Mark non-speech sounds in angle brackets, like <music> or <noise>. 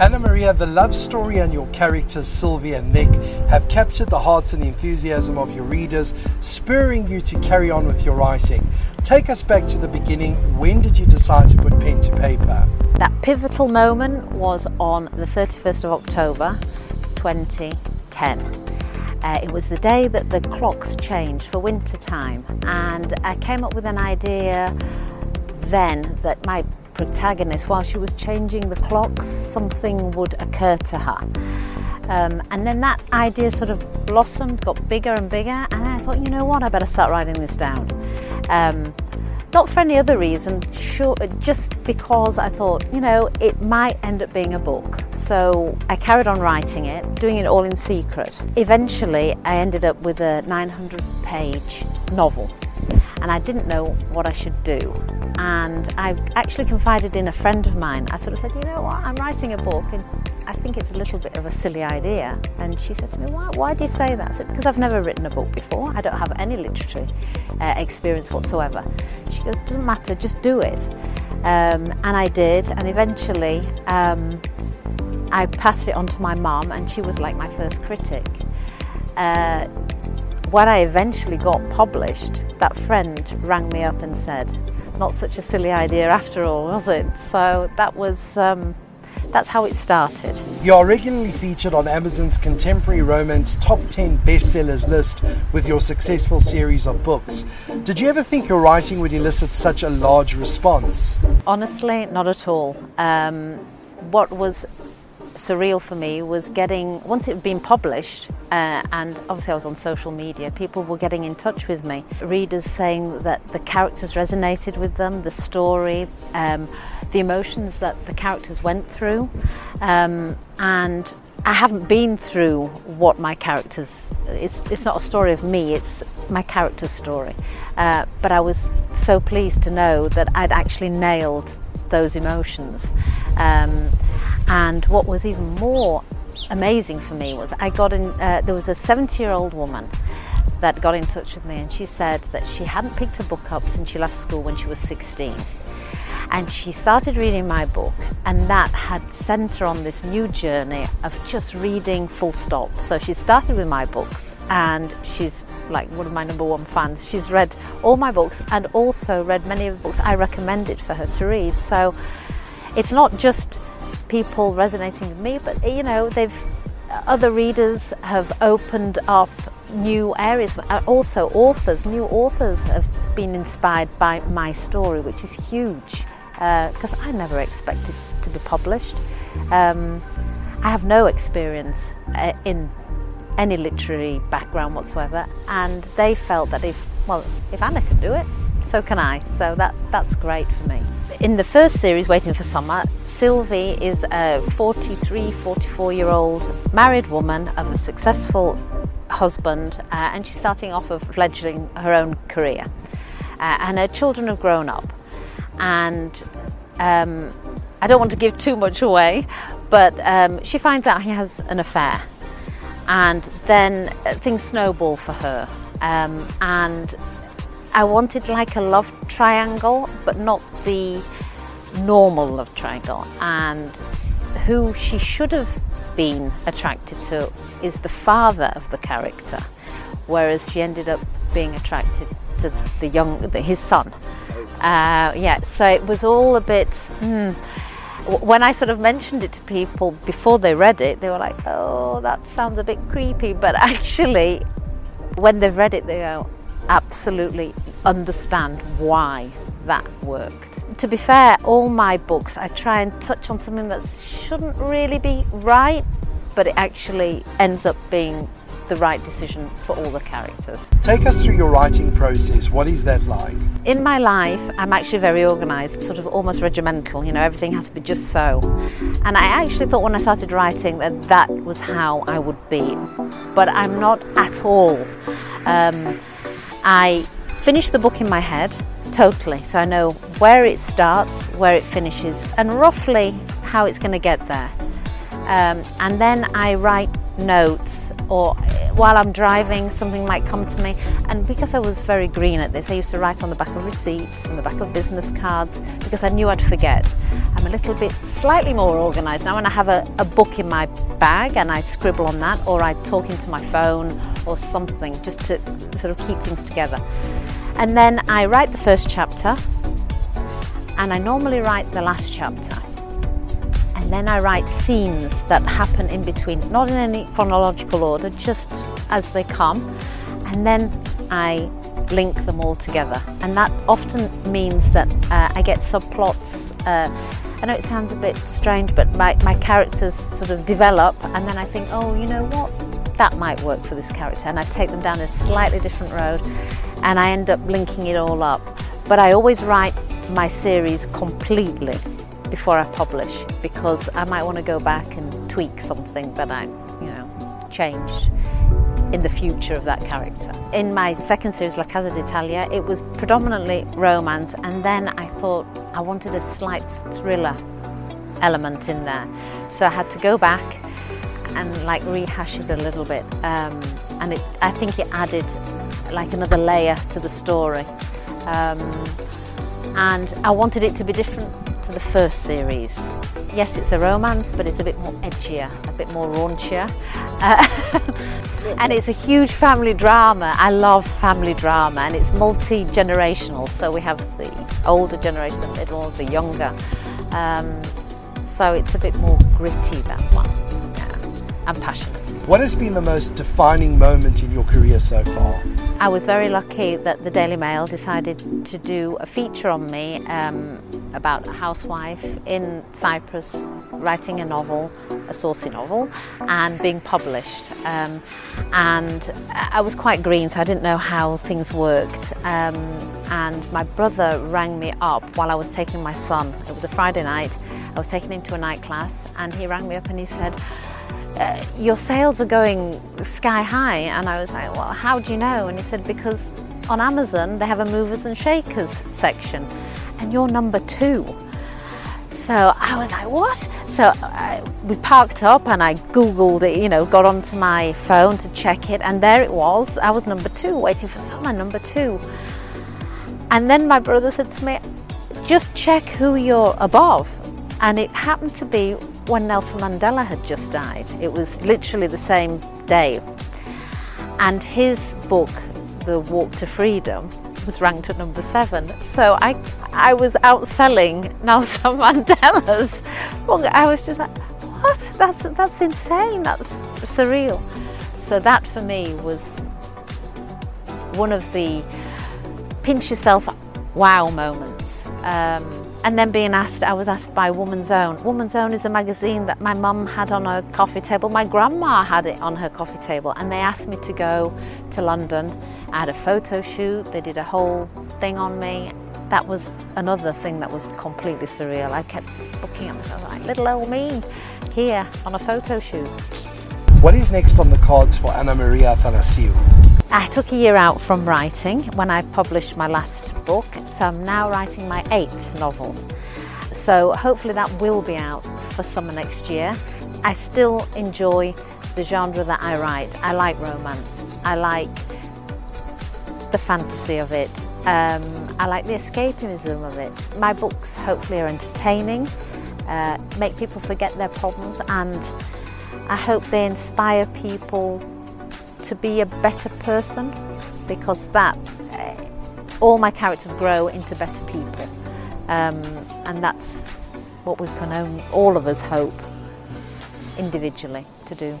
Anna Maria, the love story and your characters, Sylvie and Nick, have captured the hearts and enthusiasm of your readers, spurring you to carry on with your writing. Take us back to the beginning. When did you decide to put pen to paper? That pivotal moment was on the 31st of October 2010. Uh, it was the day that the clocks changed for winter time, and I came up with an idea then that my protagonist, while she was changing the clocks, something would occur to her. Um, and then that idea sort of blossomed, got bigger and bigger, and I thought, you know what, I better start writing this down. Um, not for any other reason, sure, just because I thought, you know, it might end up being a book. So I carried on writing it, doing it all in secret. Eventually, I ended up with a 900 page novel and I didn't know what I should do. And I actually confided in a friend of mine. I sort of said, you know what, I'm writing a book and I think it's a little bit of a silly idea. And she said to me, why, why do you say that? I said, because I've never written a book before. I don't have any literary uh, experience whatsoever. She goes, it doesn't matter, just do it. Um, and I did, and eventually um, I passed it on to my mum, and she was like my first critic. Uh, when I eventually got published, that friend rang me up and said, not such a silly idea after all, was it? So that was, um, that's how it started. You are regularly featured on Amazon's contemporary romance top 10 bestsellers list with your successful series of books. Did you ever think your writing would elicit such a large response? Honestly, not at all. Um, what was surreal for me was getting, once it had been published, uh, and obviously I was on social media, people were getting in touch with me. Readers saying that the characters resonated with them, the story, um, the emotions that the characters went through. Um, and I haven't been through what my characters, it's, it's not a story of me, it's my character's story. Uh, but I was so pleased to know that I'd actually nailed those emotions. Um, and what was even more amazing for me was I got in, uh, there was a 70 year old woman that got in touch with me and she said that she hadn't picked a book up since she left school when she was 16. And she started reading my book, and that had sent her on this new journey of just reading full stop. So she started with my books, and she's like one of my number one fans. She's read all my books and also read many of the books I recommended for her to read. So it's not just people resonating with me, but you know, they've other readers have opened up new areas. Uh, also, authors, new authors have been inspired by my story, which is huge because uh, I never expected to be published. Um, I have no experience uh, in any literary background whatsoever, and they felt that if well, if Anna can do it, so can I. So that that's great for me. In the first series, Waiting for Summer, Sylvie is a 43, 44 year old married woman of a successful husband, uh, and she's starting off of fledgling her own career. Uh, and her children have grown up. And um, I don't want to give too much away, but um, she finds out he has an affair. And then things snowball for her. Um, and I wanted like a love triangle, but not the normal love triangle. And who she should have been attracted to is the father of the character, whereas she ended up being attracted to the young, the, his son. Uh, yeah, so it was all a bit. Mm, when I sort of mentioned it to people before they read it, they were like, "Oh, that sounds a bit creepy," but <laughs> actually, when they've read it, they go, "Absolutely understand why that worked." To be fair, all my books, I try and touch on something that shouldn't really be right, but it actually ends up being the right decision for all the characters. Take us through your writing process. What is that like? In my life, I'm actually very organised, sort of almost regimental. You know, everything has to be just so. And I actually thought when I started writing that that was how I would be. But I'm not at all. Um, I finish the book in my head totally, so I know where it starts, where it finishes, and roughly how it's going to get there. Um, and then I write notes or eh, while I'm driving something might come to me. And because I was very green at this I used to write on the back of receipts and the back of business cards because I knew I'd forget. I'm a little bit slightly more organized now when I have a, a book in my bag and I scribble on that or I talk into my phone or something just to sort of keep things together. And then I write the first chapter and I normally write the last chapter and then I write scenes that happen in between, not in any chronological order, just as they come, and then I link them all together. And that often means that uh, I get subplots. Uh, I know it sounds a bit strange, but my, my characters sort of develop, and then I think, oh, you know what? That might work for this character. And I take them down a slightly different road, and I end up linking it all up. But I always write my series completely before I publish because I might want to go back and tweak something that I, you know, changed in the future of that character. In my second series, La Casa d'Italia, it was predominantly romance, and then I thought I wanted a slight thriller element in there. So I had to go back and like rehash it a little bit, um, and it, I think it added like another layer to the story. Um, and I wanted it to be different to the first series. Yes, it's a romance, but it's a bit more edgier, a bit more raunchier. Uh, <laughs> and it's a huge family drama. I love family drama, and it's multi generational. So we have the older generation, the middle, the younger. Um, so it's a bit more gritty, that one, yeah, and passionate. What has been the most defining moment in your career so far? I was very lucky that the Daily Mail decided to do a feature on me um, about a housewife in Cyprus writing a novel, a saucy novel, and being published. Um, and I was quite green, so I didn't know how things worked. Um, and my brother rang me up while I was taking my son. It was a Friday night. I was taking him to a night class, and he rang me up and he said, uh, your sales are going sky high. And I was like, well, how do you know? And he said, because on Amazon they have a movers and shakers section and you're number two. So I was like, what? So I, uh, we parked up and I Googled it, you know, got onto my phone to check it, and there it was. I was number two, Waiting for Summer, number two. And then my brother said to me, just check who you're above. And it happened to be when Nelson Mandela had just died. It was literally the same day. And his book, The Walk to Freedom, was ranked at number seven. So I, I was outselling <laughs> Nelson Mandela's book. I was just like, what? That's, that's insane. That's surreal. So that for me was one of the pinch yourself wow moments. Um, and then being asked, I was asked by Woman's Own. Woman's Own is a magazine that my mum had on her coffee table. My grandma had it on her coffee table, and they asked me to go to London. I had a photo shoot, they did a whole thing on me. That was another thing that was completely surreal. I kept looking at myself like, little old me here on a photo shoot. What is next on the cards for Anna Maria Athanasiou? I took a year out from writing when I published my last book, so I'm now writing my eighth novel. So hopefully that will be out for summer next year. I still enjoy the genre that I write. I like romance. I like the fantasy of it. Um, I like the escapism of it. My books hopefully are entertaining, uh, make people forget their problems, and I hope they inspire people to be a better person because that uh, all my characters grow into better people um, and that's what we can all of us hope individually to do.